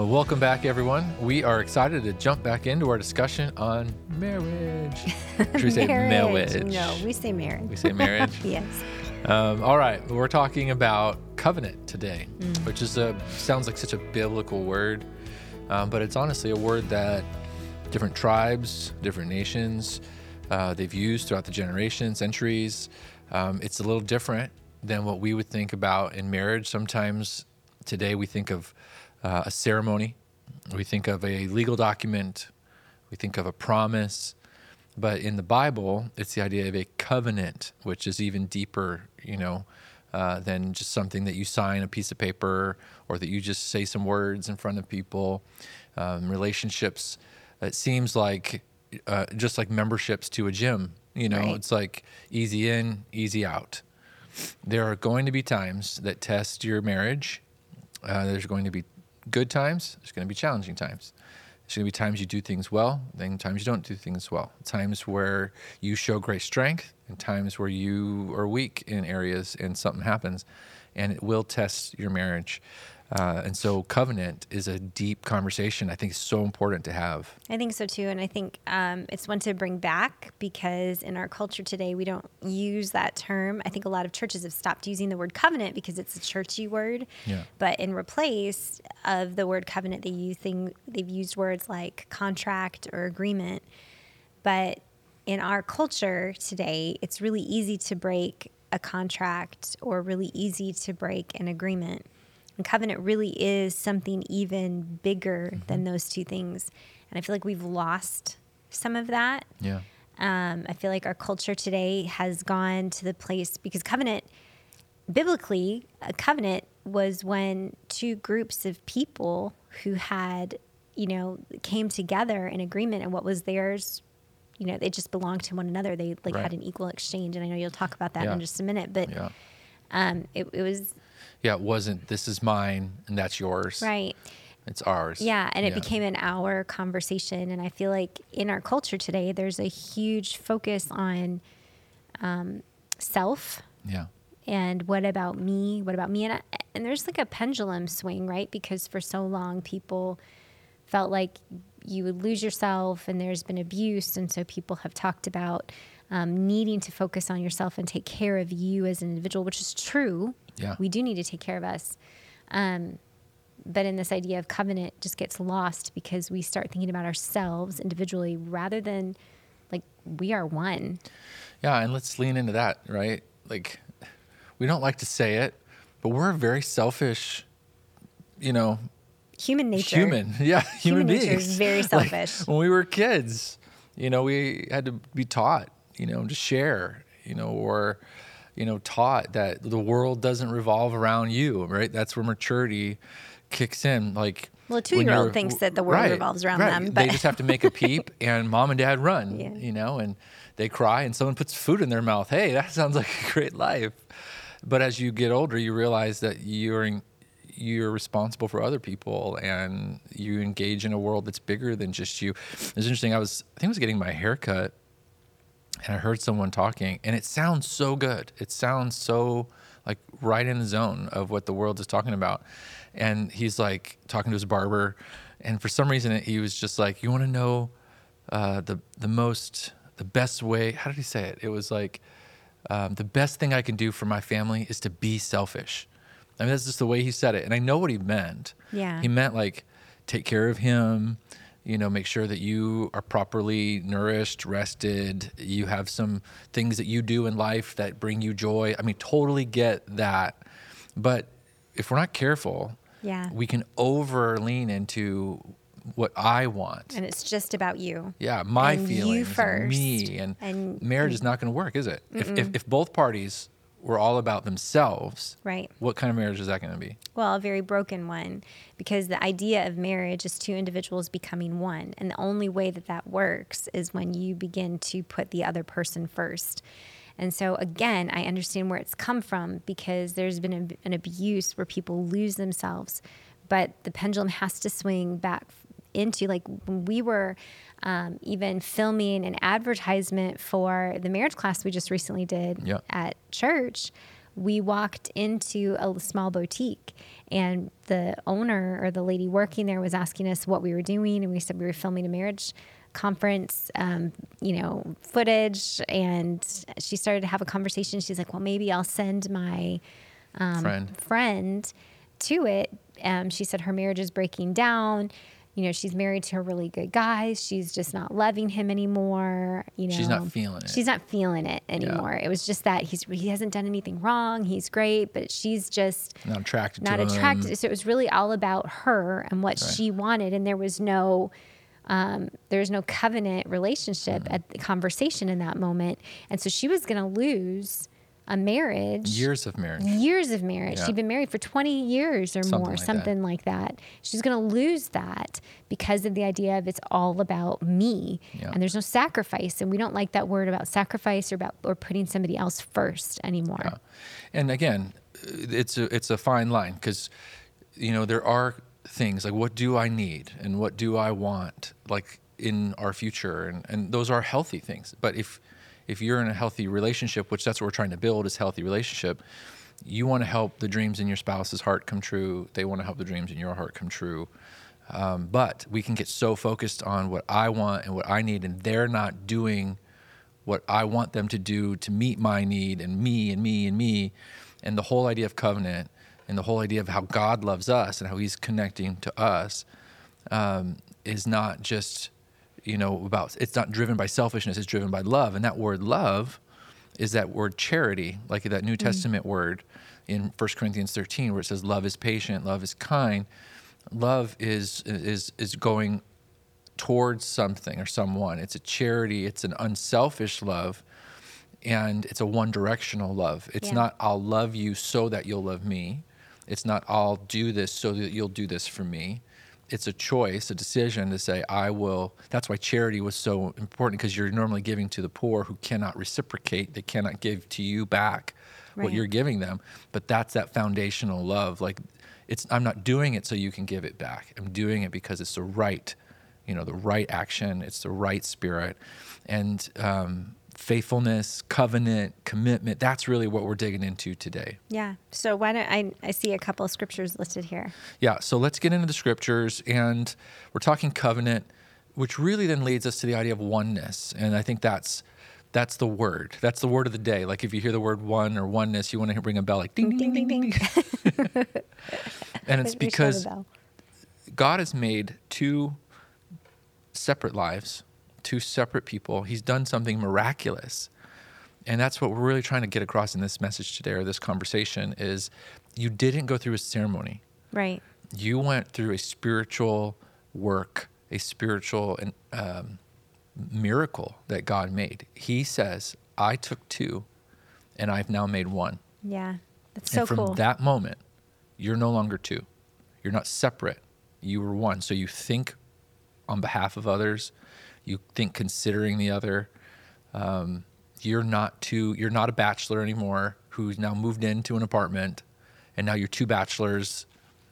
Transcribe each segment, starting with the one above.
Well, welcome back, everyone. We are excited to jump back into our discussion on marriage. Should we say marriage? No, we say marriage. We say marriage. yes. Um, all right, we're talking about covenant today, which is a sounds like such a biblical word, um, but it's honestly a word that different tribes, different nations, uh, they've used throughout the generations, centuries. Um, it's a little different than what we would think about in marriage. Sometimes today we think of uh, a ceremony, we think of a legal document, we think of a promise. But in the Bible, it's the idea of a covenant, which is even deeper, you know, uh, than just something that you sign a piece of paper or that you just say some words in front of people. Um, relationships, it seems like uh, just like memberships to a gym, you know, Right. it's like easy in, easy out. There are going to be times that test your marriage. Uh, there's going to be good times. There's going to be challenging times. There's going to be times you do things well, then times you don't do things well. Times where you show great strength, and times where you are weak in areas and something happens, and it will test your marriage. Uh, and so, covenant is a deep conversation. I think it's so important to have. I think so too. And I think um, it's one to bring back because in our culture today, we don't use that term. I think a lot of churches have stopped using the word covenant because it's a churchy word. Yeah. But in replace of the word covenant, they use thing, they've used words like contract or agreement. But in our culture today, it's really easy to break a contract or really easy to break an agreement. And covenant really is something even bigger than those two things. And I feel like we've lost some of that. Yeah. Um, I feel like our culture today has gone to the place because covenant, biblically, a covenant was when two groups of people who had, you know, came together in agreement and what was theirs, you know, they just belonged to one another. They like Right. had an equal exchange. And I know you'll talk about that Yeah. in just a minute, but Yeah. Um, it, it was Yeah. It wasn't, this is mine and that's yours. right. It's ours. Yeah, and it became an our conversation. And I feel like in our culture today, there's a huge focus on um, self Yeah. and what about me? What about me? And, I, and there's like a pendulum swing, right? Because for so long, people felt like you would lose yourself, and there's been abuse. And so people have talked about um, needing to focus on yourself and take care of you as an individual, which is true. Yeah. We do need to take care of us. Um, but in this idea of covenant just gets lost because we start thinking about ourselves individually rather than like we are one. Yeah, and let's lean into that, right? Like, we don't like to say it, but we're a very selfish, you know, Human nature. human. Yeah, human, Human nature beings. is very Like, selfish. when we were kids, you know, we had to be taught, you know, to share, you know, or, you know, taught that the world doesn't revolve around you, right? That's where maturity kicks in. Like, Well, a two-year-old thinks that the world right, revolves around right. them, They but- just have to make a peep, and mom and dad run, Yeah. you know, and they cry, and someone puts food in their mouth. Hey, that sounds like a great life. But as you get older, you realize that you're in, you're responsible for other people, and you engage in a world that's bigger than just you. It's interesting. I was, I think, I was getting my hair cut, and I heard someone talking, and it sounds so good. It sounds so like right in the zone of what the world is talking about. And he's like talking to his barber, and for some reason, he was just like, "You want to know uh, the the most, the best way?" How did he say it? It was like, um, "The best thing I can do for my family is to be selfish." I mean, that's just the way he said it, and I know what he meant. Yeah. he meant like take care of him you know make sure that you are properly nourished rested you have some things that you do in life that bring you joy i mean totally get that but if we're not careful Yeah. we can over lean into what i want And it's just about you. yeah my and you feelings and first. me and, And- marriage is not going to work is it if, if, if both parties were all about themselves Right. what kind of marriage is that going to be Well, a very broken one because the idea of marriage is two individuals becoming one. And the only way that that works is when you begin to put the other person first. And so, again, I understand where it's come from because there's been a, an abuse where people lose themselves. But the pendulum has to swing back into like when we were um, even filming an advertisement for the marriage class we just recently did Yeah. at church we walked into a small boutique and the owner or the lady working there was asking us what we were doing and we said we were filming a marriage conference um, you know footage and she started to have a conversation she's like well maybe i'll send my um, Friend. friend to it um, she said her marriage is breaking down you know she's married to a really good guy she's just not loving him anymore you know She's not feeling it. she's not feeling it anymore it was just that he's he hasn't done anything wrong he's great but she's just Not attracted not to him. Not attracted. So it was really all about her and what Right. she wanted, and there was no, um, there was no covenant relationship Mm-hmm. at the conversation in that moment, and so she was going to lose a marriage. Years of marriage. Years of marriage. Yeah. She'd been married for 20 years or Something more, like that. something like that. She's going to lose that because of the idea of it's all about me. Yeah. And there's no sacrifice. And we don't like that word about sacrifice or about or putting somebody else first anymore. Yeah. And again, it's a it's a fine line because you know there are things like what do I need and what do I want like in our future and and those are healthy things. But if if you're in a healthy relationship, which that's what we're trying to build is healthy relationship, you want to help the dreams in your spouse's heart come true. They want to help the dreams in your heart come true. Um, but we can get so focused on what I want and what I need, and they're not doing what I want them to do to meet my need and me and me and me. And the whole idea of covenant and the whole idea of how God loves us and how he's connecting to us um, is not just, you know, about, it's not driven by selfishness, it's driven by love. And that word love is that word charity, like that New mm. Testament word in 1 Corinthians 13, where it says love is patient, love is kind. Love is, is, is going towards something or someone. It's a charity, it's an unselfish love, and it's a one directional love. It's Yeah. not, I'll love you so that you'll love me. It's not, I'll do this so that you'll do this for me. It's a choice, a decision to say, I will. That's why charity was so important because you're normally giving to the poor who cannot reciprocate, they cannot give to you back what you're giving them. But that's that foundational love. Like, it's, I'm not doing it so you can give it back. I'm doing it because it's the right you know the right action it's the right spirit and um, faithfulness covenant commitment that's really what we're digging into today Yeah. So why don't I? I see a couple of scriptures listed here. yeah so let's get into the scriptures and we're talking covenant which really then leads us to the idea of oneness and i think that's that's the word that's the word of the day like if you hear the word one or oneness you want to ring a bell like ding ding ding ding, ding. and it's Wish I had a because. God has made two separate lives, two separate people. He's done something miraculous. And that's what we're really trying to get across in this message today or this conversation is you didn't go through a ceremony. right. You went through a spiritual work, a spiritual and um, miracle that God made. He says, "I took two, and I've now made one." Yeah. That's so and from cool. that moment, you're no longer two. You're not separate. You were one. So you think on behalf of others. You think considering the other. Um, you're not two. You're not a bachelor anymore who's now moved into an apartment, and now you're two bachelors,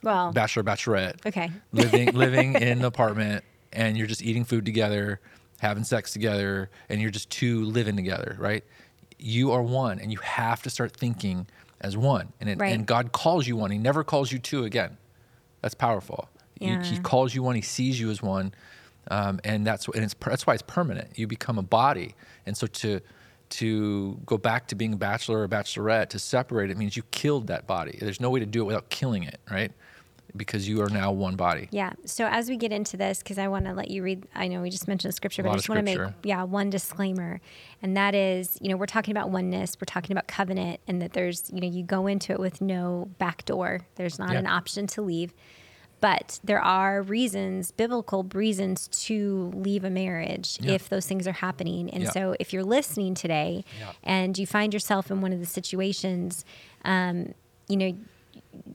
well, bachelor bachelorette, okay. living living in an apartment, and you're just eating food together, having sex together, and you're just two living together, right? You are one, and you have to start thinking as one. And it, Right. and God calls you one. He never calls you two again. That's powerful. You- he Yeah. calls you one. He sees you as one, um, and that's and it's that's why it's permanent. You become a body, and so to to go back to being a bachelor or a bachelorette to separate it means you killed that body. There's no way to do it without killing it, right? Because you are now one body. Yeah. So as we get into this, because I want to let you read, I know we just mentioned scripture, A but I just want to make, yeah, one disclaimer. And that is, you know, we're talking about oneness, we're talking about covenant, and that there's, you know, you go into it with no back door. There's not Yeah. an option to leave. But there are reasons, biblical reasons to leave a marriage Yeah. if those things are happening. And Yeah. so if you're listening today Yeah. and you find yourself in one of the situations, um, you know,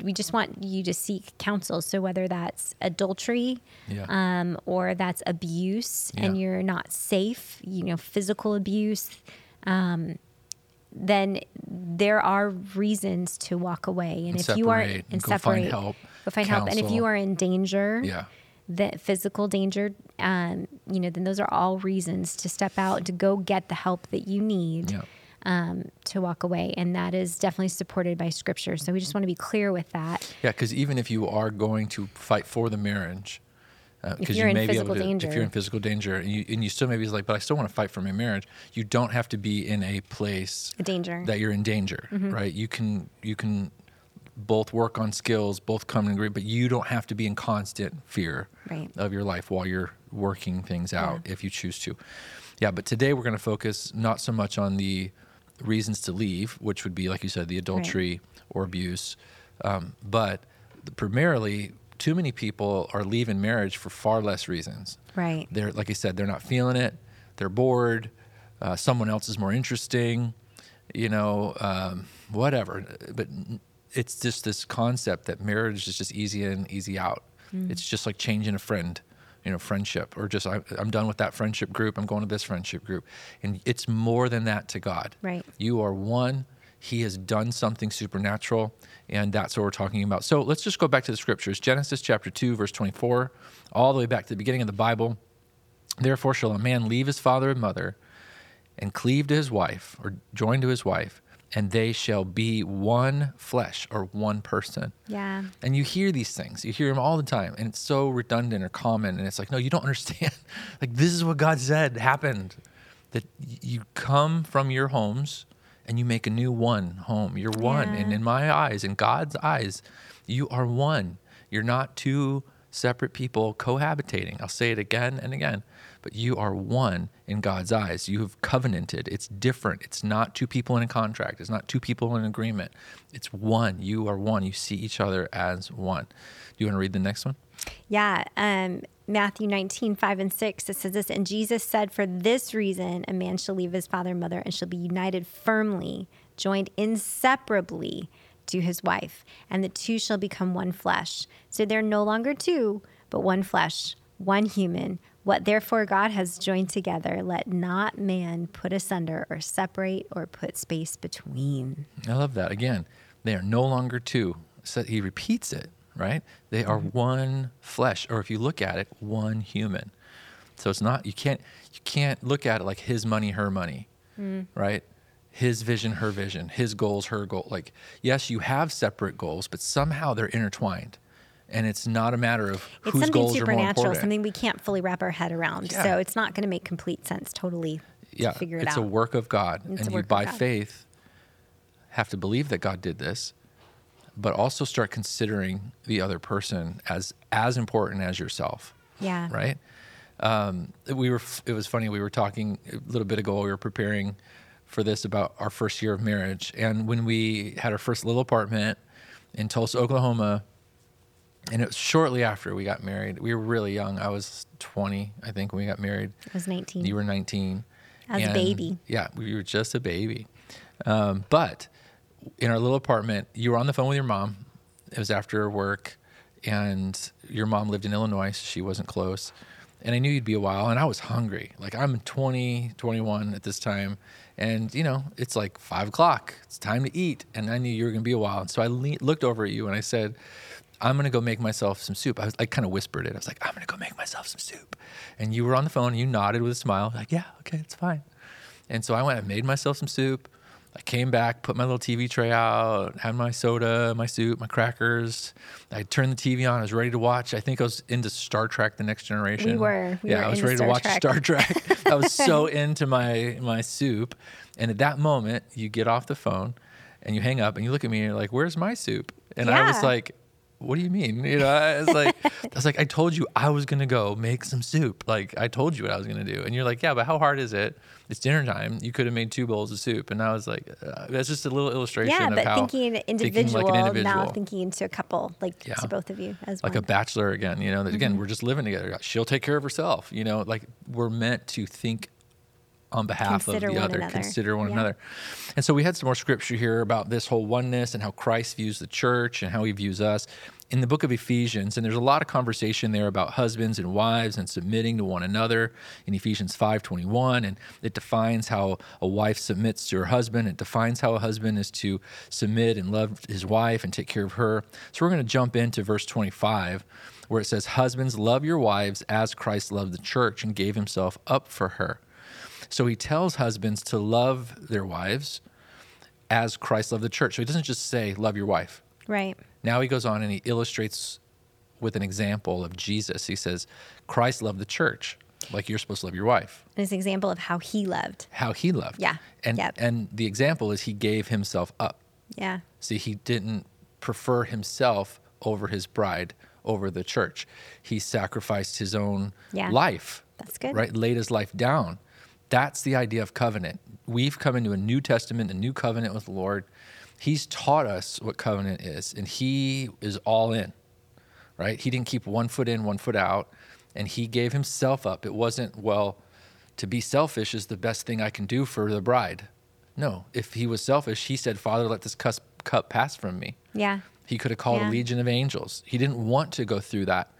we just want you to seek counsel. So whether that's adultery, Yeah. um, or that's abuse, and you're not safe, you know, physical abuse, um, then there are reasons to walk away. And, And if you are and find separate, help, go find help. And if you are in danger, Yeah. that physical danger, um, you know, then those are all reasons to step out to go get the help that you need. Yeah. um, to walk away. And that is definitely supported by scripture. So we just want to be clear with that. Yeah, because even if you are going to fight for the marriage, because you're you may be physical able to, danger. if you're in physical danger, and you, and you still maybe like, but I still want to fight for my marriage. You don't have to be in a place A danger. that you're in danger, Mm-hmm. right? You can you can both work on skills, both come and agree, but you don't have to be in constant fear Right. of your life while you're working things out if you choose to. Yeah, but today we're going to focus not so much on the reasons to leave, which would be like you said, the adultery or abuse, um, but primarily, too many people are leaving marriage for far less reasons. Right. They're like I said, they're not feeling it. They're bored. Uh, someone else is more interesting. You know, um, whatever. But it's just this concept that marriage is just easy in, easy out. Mm. It's just like changing a friend, you know, friendship, or just I, I'm done with that friendship group. I'm going to this friendship group, and it's more than that to God. Right. You are one. He has done something supernatural, and that's what we're talking about. So let's just go back to the scriptures Genesis chapter 2, verse 24, all the way back to the beginning of the Bible. Therefore, shall a man leave his father and mother and cleave to his wife, or join to his wife, and they shall be one flesh or one person. Yeah. And you hear these things, you hear them all the time, and it's so redundant or common. And it's like, no, you don't understand. like, this is what God said happened that you come from your homes and you make a new one home. You're one. And in my eyes, in God's eyes, you are one. You're not two separate people cohabitating. I'll say it again and again, but you are one in God's eyes. You have covenanted. It's different. It's not two people in a contract. It's not two people in an agreement. It's one. You are one. You see each other as one. Do you want to read the next one? Yeah. Um, Matthew 19, 5 and 6, it says this And Jesus said, For this reason, a man shall leave his father and mother and shall be united firmly, joined inseparably to his wife, and the two shall become one flesh. So they're no longer two, but one flesh, one human. What therefore God has joined together, let not man put asunder or separate or put space between. I love that. Again, they are no longer two. So he repeats it, right? They are mm-hmm. one flesh, or if you look at it, one human. So it's not you can't you can't look at it like his money, her money, mm. right? His vision, her vision, his goals, her goal. Like yes, you have separate goals, but somehow they're intertwined, and it's not a matter of It's whose something goals are more supernatural, important. something we can't fully wrap our head around. Yeah. So it's not going to make complete sense totally yeah, to figure it it's out. a work of God, It's and you by faith have to believe that God did this, but also start considering the other person as as important as yourself. yeah. Right? Um, we were. It was funny. We were talking a little bit ago. We were preparing for this about our first year of marriage, and when we had our first little apartment in Tulsa, Oklahoma. And it was shortly after we got married. We were really young. I was 20, I think, when we got married. I was 19. You were 19. I was a baby. Yeah, we were just a baby. Um, but in our little apartment, you were on the phone with your mom. It was after work, and your mom lived in Illinois, so she wasn't close. And I knew you'd be a while, and I was hungry. Like I'm 20, 21 at this time, and you know it's like five o'clock. It's time to eat, and I knew you were gonna be a while. And so I le- looked over at you and I said, I'm gonna go make myself some soup. I kind of whispered it. I was like, I'm gonna go make myself some soup. And you were on the phone and you nodded with a smile, like, yeah, okay, it's fine. And so I went and made myself some soup. I came back, put my little TV tray out, had my soda, my soup, my crackers. I turned the TV on. I was ready to watch. I think I was into Star Trek: The Next Generation. We were. We yeah, were I was ready Star to watch Trek. Star Trek. I was so into my my soup. And at that moment, you get off the phone and you hang up and you look at me and you're like, "Where's my soup?" And I was like, what do you mean? You know, I was like, I was like, I told you I was gonna go make some soup. Like I told you what I was gonna do, and you're like, yeah, but how hard is it? It's dinner time. You could have made two bowls of soup, and I was like, uh, that's just a little illustration Yeah, but thinking individual, like an now thinking into a couple, like Yeah. to both of you as well. like one. a bachelor again. You know, that Mm-hmm. again, we're just living together. She'll take care of herself. You know, like we're meant to think on behalf Consider of the other, another. consider one Yeah. another. And so we had some more scripture here about this whole oneness and how Christ views the church and how he views us in the book of Ephesians. And there's a lot of conversation there about husbands and wives and submitting to one another in Ephesians 5:21 and it defines how a wife submits to her husband. It defines how a husband is to submit and love his wife and take care of her. So we're going to jump into verse 25 where it says husbands love your wives as Christ loved the church and gave himself up for her. So he tells husbands to love their wives as Christ loved the church. So he doesn't just say, love your wife. Right. Now he goes on and he illustrates with an example of Jesus. He says, Christ loved the church like you're supposed to love your wife. And it's an example of how he loved. How he loved. Yeah. And Yep. and the example is he gave himself up. Yeah. See, he didn't prefer himself over his bride, over the church. He sacrificed his own Yeah. life. That's good. Right? Laid his life down. That's the idea of covenant. We've come into a new testament, a new covenant with the Lord. He's taught us what covenant is, and he is all in. Right? He didn't keep one foot in, one foot out, and he gave himself up. It wasn't, well, to be selfish is the best thing I can do for the bride. No, if he was selfish, he said, Father, let this cup pass from me. Yeah. He could have called Yeah. a legion of angels. He didn't want to go through that,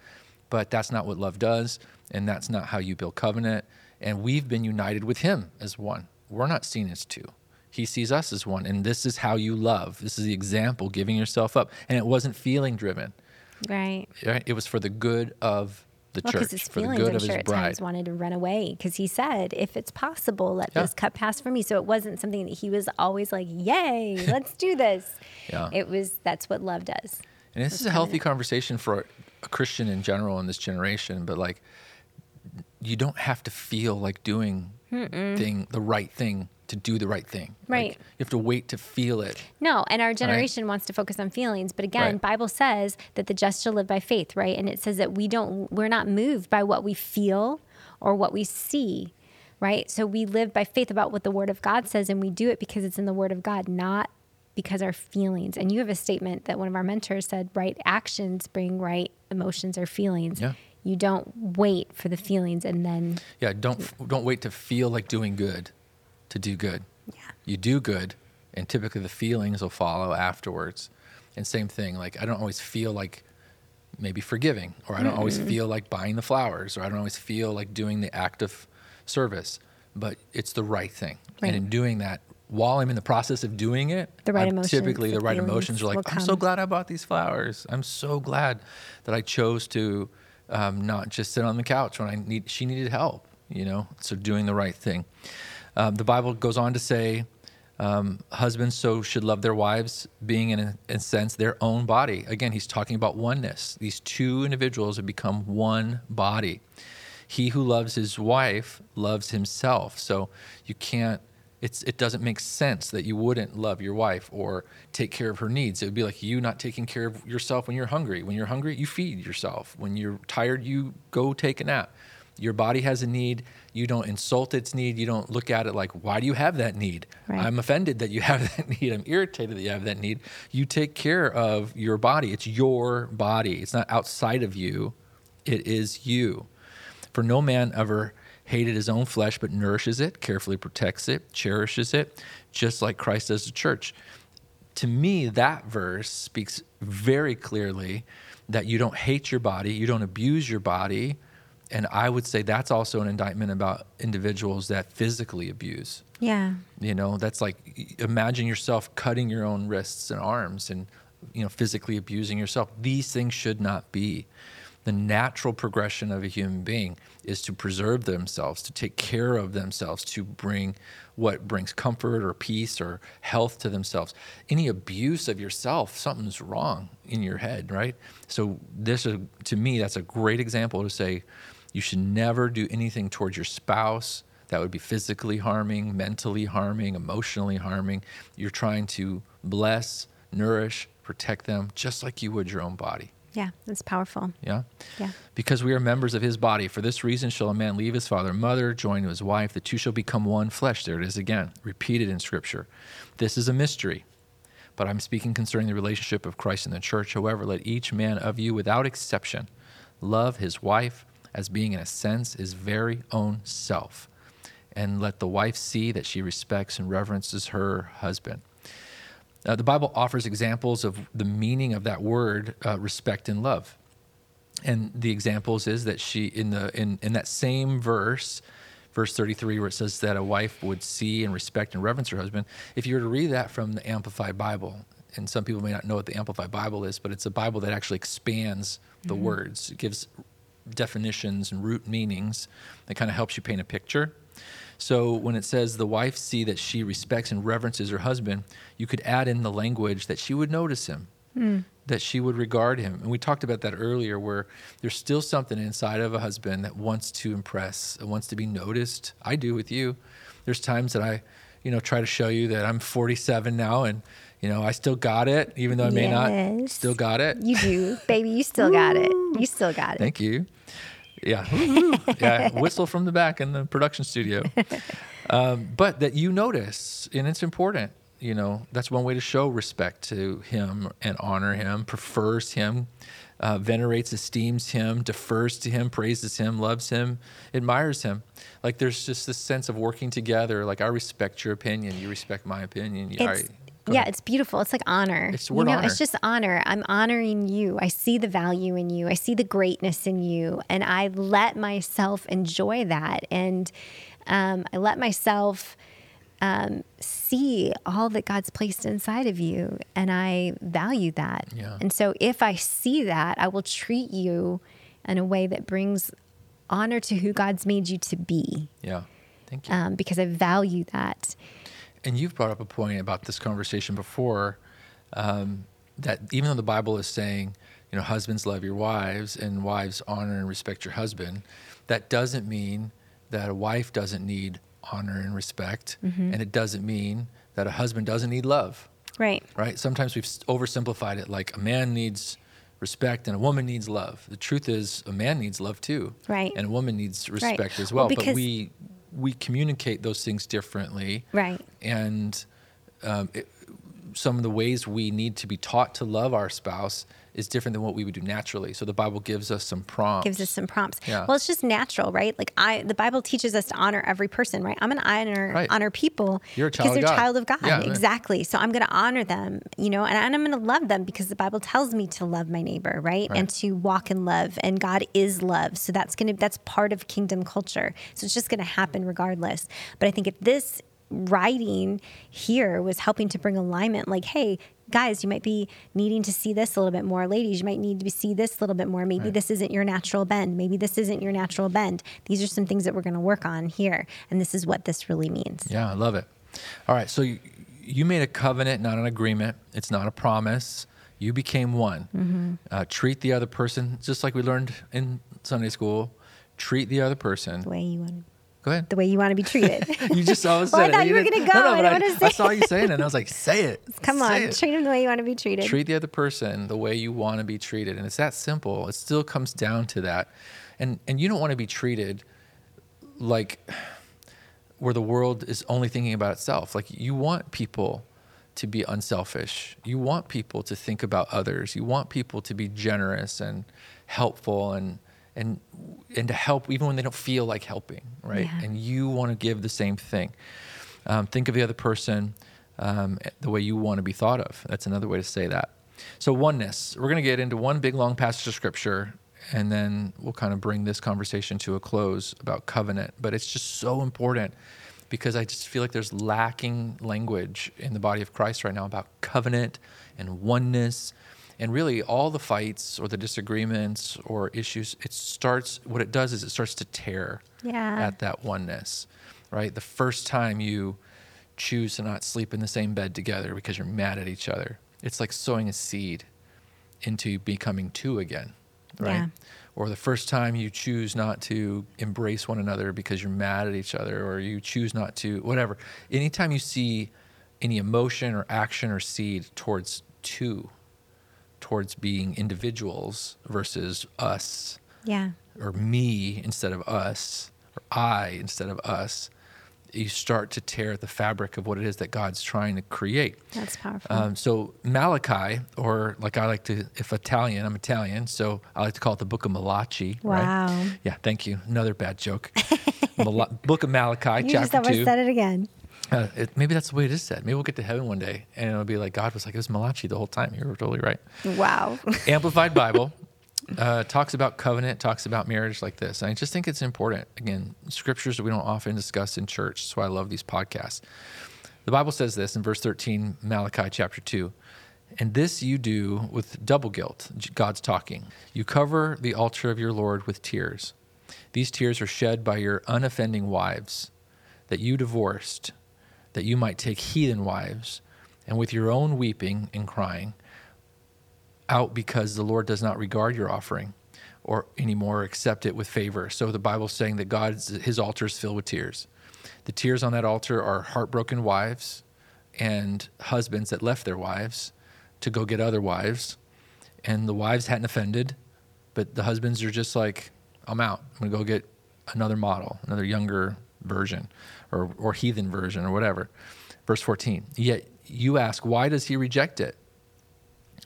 but that's not what love does, and that's not how you build covenant. And we've been united with him as one. We're not seen as two. He sees us as one, and this is how you love. This is the example, giving yourself up. And it wasn't feeling driven. Right. Right? It was for the good of the Well, because church, his for the feelings, good I'm of sure his at bride. times wanted to run away because he said, if it's possible, let Yeah. this cup pass from me. So it wasn't something that he was always like, yay, let's do this. Yeah. It was, that's what love does. And this is a healthy conversation for a Christian in general in this generation, but like you don't have to feel like doing thing the right thing to do the right thing. Like, Right. you have to wait to feel it. No, and our generation wants to focus on feelings, but again, Right. Bible says that the just shall live by faith, right? And it says that we don't we're not moved by what we feel or what we see, right? So we live by faith about what the word of God says and we do it because it's in the word of God, not because our feelings. And you have a statement that one of our mentors said, right actions bring right emotions or feelings. Yeah. You don't wait for the feelings and then Yeah, don't don't wait to feel like doing good to do good. yeah. You do good and typically the feelings will follow afterwards. And same thing, like I don't always feel like maybe forgiving or I don't always feel like buying the flowers or I don't always feel like doing the act of service, but it's the right thing. Right. And in doing that, while I'm in the process of doing it, The right emotions, typically the the right emotions are like, I'm so glad I bought these flowers. I'm so glad that I chose to um, not just sit on the couch when I need. She needed help, you know. So doing the right thing. Um, the Bible goes on to say, um, husbands so should love their wives, being in a, sense their own body. Again, he's talking about oneness. These two individuals have become one body. He who loves his wife loves himself. So you can't. It's, it doesn't make sense that you wouldn't love your wife or take care of her needs. It would be like you not taking care of yourself when you're hungry. When you're hungry, you feed yourself. When you're tired, you go take a nap. Your body has a need. You don't insult its need. You don't look at it like, why do you have that need? Right. I'm offended that you have that need. I'm irritated that you have that need. You take care of your body. It's your body. It's not outside of you. It is you. For no man ever hated his own flesh, but nourishes it, carefully protects it, cherishes it, just like Christ does the church. To me, that verse speaks very clearly that you don't hate your body, you don't abuse your body. And I would say that's also an indictment about individuals that physically abuse. Yeah. You know, that's like imagine yourself cutting your own wrists and arms and you know physically abusing yourself. These things should not be. The natural progression of a human being is to preserve themselves, to take care of themselves, to bring what brings comfort or peace or health to themselves. Any abuse of yourself, something's wrong in your head, right? So this is to me that's a great example to say you should never do anything towards your spouse that would be physically harming, mentally harming, emotionally harming. You're trying to bless, nourish, protect them just like you would your own body. Yeah. That's powerful. Yeah? Yeah. Because we are members of his body. For this reason shall a man leave his father and mother, join to his wife. The two shall become one flesh. There it is again, repeated in Scripture. This is a mystery. But I'm speaking concerning the relationship of Christ and the church. However, let each man of you, without exception, love his wife as being, in a sense, his very own self. And let the wife see that she respects and reverences her husband. Uh, the Bible offers examples of the meaning of that word, uh, respect and love. And the examples is that she in the in, in that same verse, verse 33, where it says that a wife would see and respect and reverence her husband. If you were to read that from the Amplified Bible, and some people may not know what the Amplified Bible is, but it's a Bible that actually expands the words. It gives definitions and root meanings that kind of helps you paint a picture. So when it says the wife see that she respects and reverences her husband, you could add in the language that she would notice him, hmm. that she would regard him. And we talked about that earlier, where there's still something inside of a husband that wants to impress, that wants to be noticed. I do with you. There's times that I, you know, try to show you that I'm 47 now and you know, I still got it, even though I may not. Still got it. You do, baby. You still got it. You still got it. Thank you. Yeah. Yeah. Whistle from the back in the production studio. Um, but that you notice, and it's important. You know, that's one way to show respect to him and honor him, prefers him, uh, venerates, esteems him, defers to him, praises him, loves him, admires him. Like there's just this sense of working together. Like I respect your opinion, you respect my opinion. You- It's, I- go yeah, ahead. it's beautiful. It's like honor. It's the you know, honor. it's just honor. I'm honoring you. I see the value in you. I see the greatness in you, and I let myself enjoy that, and um, I let myself um, see all that God's placed inside of you, and I value that. Yeah. And so, if I see that, I will treat you in a way that brings honor to who God's made you to be, yeah. Thank you. um, because I value that. And you've brought up a point about this conversation before um, that even though the Bible is saying, you know, husbands love your wives and wives honor and respect your husband, that doesn't mean that a wife doesn't need honor and respect, and it doesn't mean that a husband doesn't need love. Right. Right? Sometimes we've oversimplified it like a man needs respect and a woman needs love. The truth is, a man needs love too, Right. And a woman needs Right. respect as Well, well. but we we communicate those things differently, Right. and um, it, some of the ways we need to be taught to love our spouse is different than what we would do naturally. So the Bible gives us some prompts. gives us some prompts. Yeah. Well, it's just natural, right? Like I, the Bible teaches us to honor every person, right? I'm going to honor Right. honor people You're a because child of they're God. child of God. Yeah, man. exactly. So I'm going to honor them, you know, and, and I'm going to love them because the Bible tells me to love my neighbor, right? Right. And to walk in love, and God is love. So that's going to that's part of kingdom culture. So it's just going to happen regardless. But I think if this writing here was helping to bring alignment like hey guys you might be needing to see this a little bit more ladies you might need to see this a little bit more maybe Right. this isn't your natural bend maybe this isn't your natural bend these are some things that we're going to work on here and this is what this really means Yeah, I love it. All right, so you, you made a covenant, not an agreement. It's not a promise. You became one. Mm-hmm. Uh, treat the other person just like we learned in Sunday school. Treat the other person. the way you want Go ahead. the way you want to be treated You just always Well, I said it. thought you were gonna go. No, no, I I, say I saw you saying it, and I was like, "Say it." come Say on it. treat them the way you want to be treated treat the other person the way you want to be treated and it's that simple it still comes down to that and and you don't want to be treated like where the world is only thinking about itself like you want people to be unselfish you want people to think about others you want people to be generous and helpful and and and to help even when they don't feel like helping right Yeah. and you want to give the same thing um, think of the other person um, the way you want to be thought of. That's another way to say that. So, oneness. We're going to get into one big long passage of scripture, and then we'll kind of bring this conversation to a close about covenant. But it's just so important because I just feel like there's lacking language in the body of Christ right now about covenant and oneness. And really, all the fights or the disagreements or issues, it starts, what it does is it starts to tear Yeah. at that oneness, right? The first time you choose to not sleep in the same bed together because you're mad at each other, it's like sowing a seed into becoming two again, right? Yeah. Or the first time you choose not to embrace one another because you're mad at each other, or you choose not to, whatever. Anytime you see any emotion or action or seed towards two, towards being individuals versus us, yeah or me instead of us, or I instead of us, you start to tear at the fabric of what it is that God's trying to create. that's powerful Um, so Malachi, or like I like to, if Italian, I'm Italian, so I like to call it the Book of Malachi. wow Right? Yeah, thank you. Another bad joke. Mal- Book of Malachi, you just chapter almost two. said it again Uh, it, maybe that's the way it is said. Maybe we'll get to heaven one day, and it'll be like God was like it was Malachi the whole time. You were totally right. wow Amplified Bible uh, talks about covenant, talks about marriage like this. And I just think it's important. Again, scriptures that we don't often discuss in church. That's why I love these podcasts. The Bible says this in verse 13, Malachi chapter 2. And this you do with double guilt. God's talking. You cover the altar of your Lord with tears. These tears are shed by your unoffending wives. that you divorced, that you might take heathen wives, and with your own weeping and crying, out because the Lord does not regard your offering or anymore accept it with favor. So the Bible's saying that God's his altar is filled with tears. The tears on that altar are heartbroken wives and husbands that left their wives to go get other wives. And the wives hadn't offended, but the husbands are just like, I'm out. I'm gonna go get another model, another younger version or, or heathen version or whatever. Verse 14. Yet you ask, why does he reject it?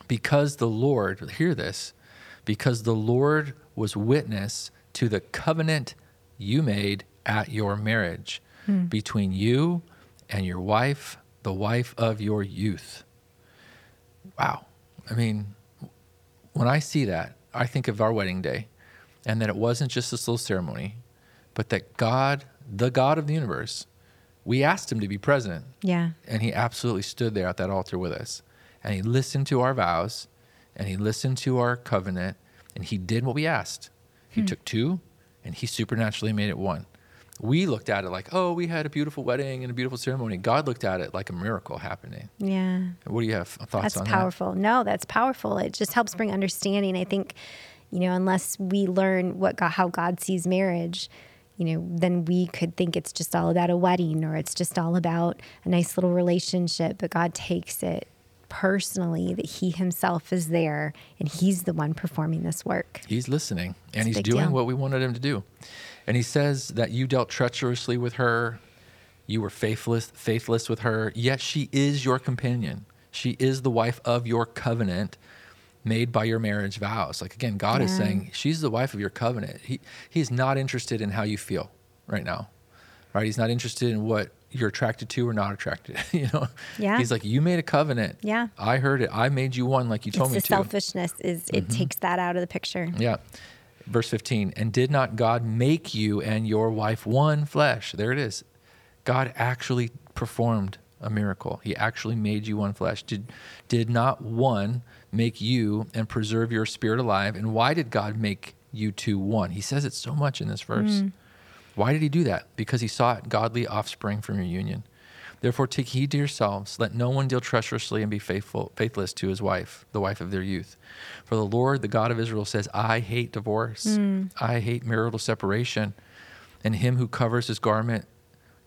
Because the Lord, hear this, because the Lord was witness to the covenant you made at your marriage hmm. between you and your wife, the wife of your youth. Wow. I mean, when I see that, I think of our wedding day and that it wasn't just this little ceremony, but that God, the God of the universe, we asked him to be present. Yeah. And he absolutely stood there at that altar with us. And he listened to our vows and he listened to our covenant and he did what we asked. He hmm. took two and he supernaturally made it one we looked at it like, oh, we had a beautiful wedding and a beautiful ceremony. God looked at it like a miracle happening. Yeah. What do you have thoughts that's on that? That's powerful. No, that's powerful. It just helps bring understanding. I think, you know, unless we learn what God, how God sees marriage, you know, then we could think it's just all about a wedding or it's just all about a nice little relationship. But God takes it personally that He Himself is there and He's the one performing this work. He's listening and He's doing deal. what we wanted Him to do. And he says that you dealt treacherously with her, you were faithless, faithless with her, yet she is your companion. She is the wife of your covenant made by your marriage vows. Like again, God yeah. is saying she's the wife of your covenant. He he's not interested in how you feel right now. Right? He's not interested in what you're attracted to or not attracted. you know. Yeah. He's like, you made a covenant. Yeah. I heard it. I made you one, like you told it's me the to. Selfishness is it mm-hmm. takes that out of the picture. Yeah verse 15, and did not God make you and your wife one flesh? There it is. God actually performed a miracle. He actually made you one flesh. Did, did not one make you and preserve your spirit alive? And why did God make you two one? He says it so much in this verse. Mm. Why did he do that? Because he sought godly offspring from your union. Therefore, take heed to yourselves. Let no one deal treacherously and be faithful, faithless to his wife, the wife of their youth. For the Lord, the God of Israel, says, I hate divorce. Mm. I hate marital separation. And him who covers his garment,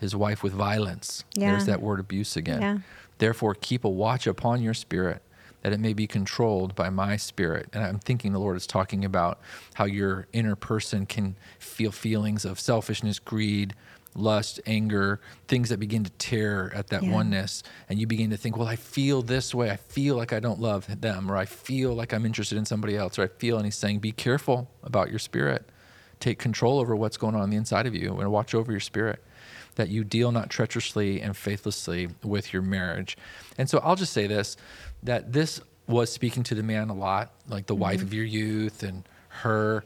his wife with violence. Yeah. There's that word abuse again. Yeah. Therefore, keep a watch upon your spirit, that it may be controlled by my spirit. And I'm thinking the Lord is talking about how your inner person can feel feelings of selfishness, greed, lust, anger, things that begin to tear at that yeah. oneness. And you begin to think, well, I feel this way. I feel like I don't love them, or I feel like I'm interested in somebody else, or I feel, and he's saying, be careful about your spirit. Take control over what's going on, on the inside of you and watch over your spirit. That you deal not treacherously and faithlessly with your marriage. And so I'll just say this that this was speaking to the man a lot, like the mm-hmm. wife of your youth and her.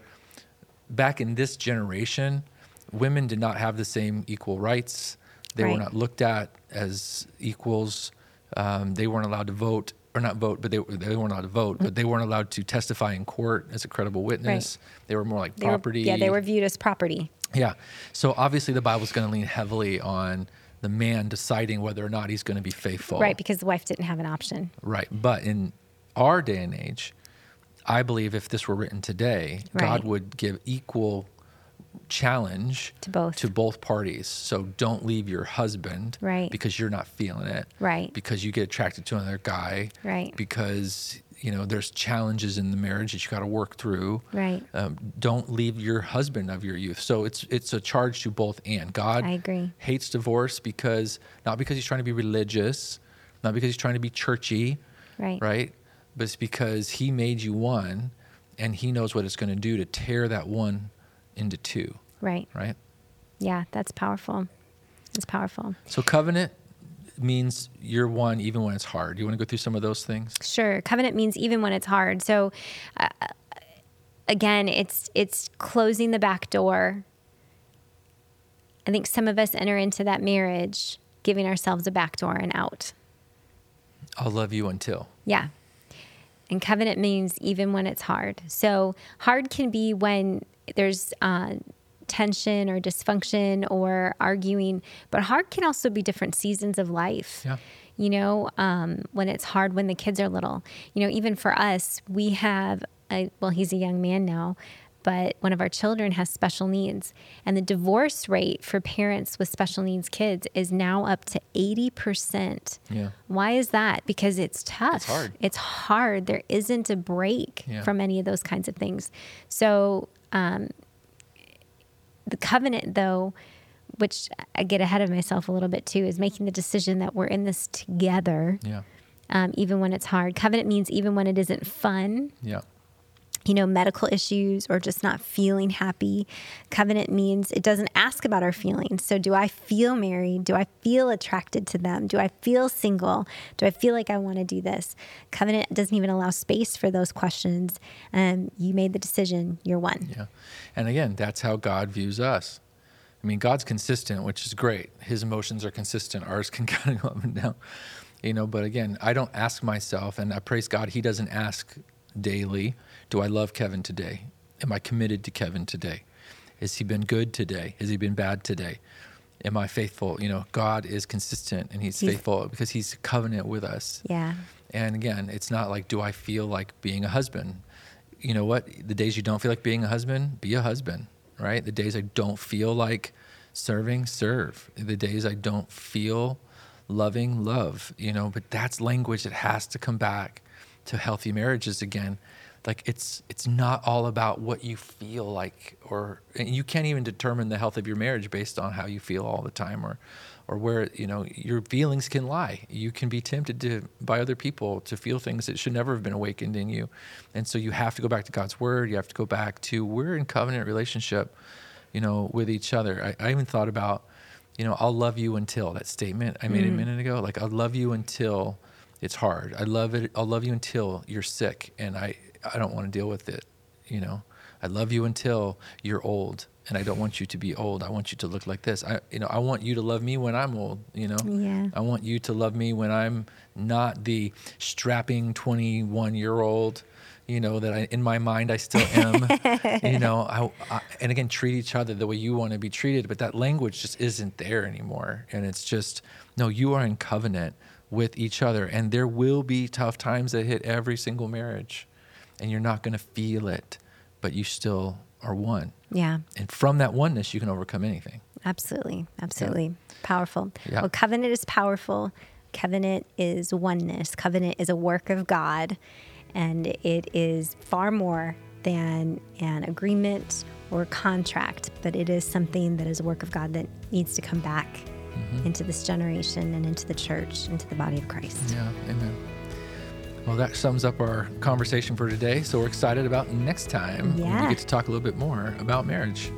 Back in this generation, women did not have the same equal rights. They right. were not looked at as equals. Um, they weren't allowed to vote, or not vote, but they, they weren't allowed to vote, but they weren't allowed to testify in court as a credible witness. Right. They were more like they property. Were, yeah, they were viewed as property. Yeah. So obviously the Bible's going to lean heavily on the man deciding whether or not he's going to be faithful. Right, because the wife didn't have an option. Right. But in our day and age, I believe if this were written today, right. God would give equal challenge to both. to both parties. So don't leave your husband right. because you're not feeling it. Right. Because you get attracted to another guy. Right. Because you know there's challenges in the marriage that you got to work through. Right. Um, don't leave your husband of your youth. So it's it's a charge to both and. God i agree. hates divorce because not because he's trying to be religious not because he's trying to be churchy right. right? But it's because he made you one and he knows what it's going to do to tear that one into two. Right. Right? Yeah, that's powerful. It's powerful. So covenant means you're one even when it's hard. You want to go through some of those things? Sure. Covenant means even when it's hard. So uh, again, it's it's closing the back door. I think some of us enter into that marriage giving ourselves a back door and out. I'll love you until. Yeah. And covenant means even when it's hard. So hard can be when there's uh, tension or dysfunction or arguing, but hard can also be different seasons of life. Yeah. You know, um, when it's hard when the kids are little. You know, even for us, we have a, well, he's a young man now, but one of our children has special needs. And the divorce rate for parents with special needs kids is now up to 80%. Yeah. Why is that? Because it's tough. It's hard. It's hard. There isn't a break Yeah. from any of those kinds of things. So, um, the covenant, though, which I get ahead of myself a little bit too, is making the decision that we're in this together, Yeah. um, even when it's hard. Covenant means even when it isn't fun, Yeah. You know, medical issues or just not feeling happy. Covenant means it doesn't ask about our feelings. So, do I feel married? Do I feel attracted to them? Do I feel single? Do I feel like I want to do this? Covenant doesn't even allow space for those questions. Um, you made the decision, you're one. Yeah. And again, that's how God views us. I mean, God's consistent, which is great. His emotions are consistent. Ours can kind of go up and down, you know. But again, I don't ask myself, and I praise God, He doesn't ask daily, Do I love Kevin today? Am I committed to Kevin today? Has he been good today? Has he been bad today? Am I faithful? You know, God is consistent and He's He's- faithful because He's covenant with us. Yeah. And again, it's not like, do I feel like being a husband? You know what? The days you don't feel like being a husband, be a husband, right? The days I don't feel like serving, serve. The days I don't feel loving, love, you know, but that's language that has to come back to healthy marriages again. Like it's it's not all about what you feel like or and you can't even determine the health of your marriage based on how you feel all the time or or where you know your feelings can lie. You can be tempted to by other people to feel things that should never have been awakened in you, and so you have to go back to God's word. You have to go back to we're in covenant relationship, you know, with each other. I, I even thought about, you know, I'll love you until that statement I made a mm. minute ago. Like I'll love you until it's hard. I love it. I'll love you until you're sick, and I I don't want to deal with it. You know, I love you until you're old, and I don't want you to be old. I want you to look like this. I you know I want you to love me when I'm old. You know, Yeah. I want you to love me when I'm not the strapping 21 year old. You know that I, in my mind I still am. you know, I, I and again treat each other the way you want to be treated, but that language just isn't there anymore. And it's just no, you are in covenant with each other, and there will be tough times that hit every single marriage, and you're not going to feel it, but you still are one. Yeah. And from that oneness, you can overcome anything. Absolutely. Absolutely. Powerful. Yeah. Well, covenant is powerful. Covenant is oneness. Covenant is a work of God, and it is far more than an agreement or contract, but it is something that is a work of God that needs to come back Mm-hmm. into this generation and into the church, into the body of Christ. Yeah, amen. Well, that sums up our conversation for today. So we're excited about next time when Yeah. we get to talk a little bit more about marriage.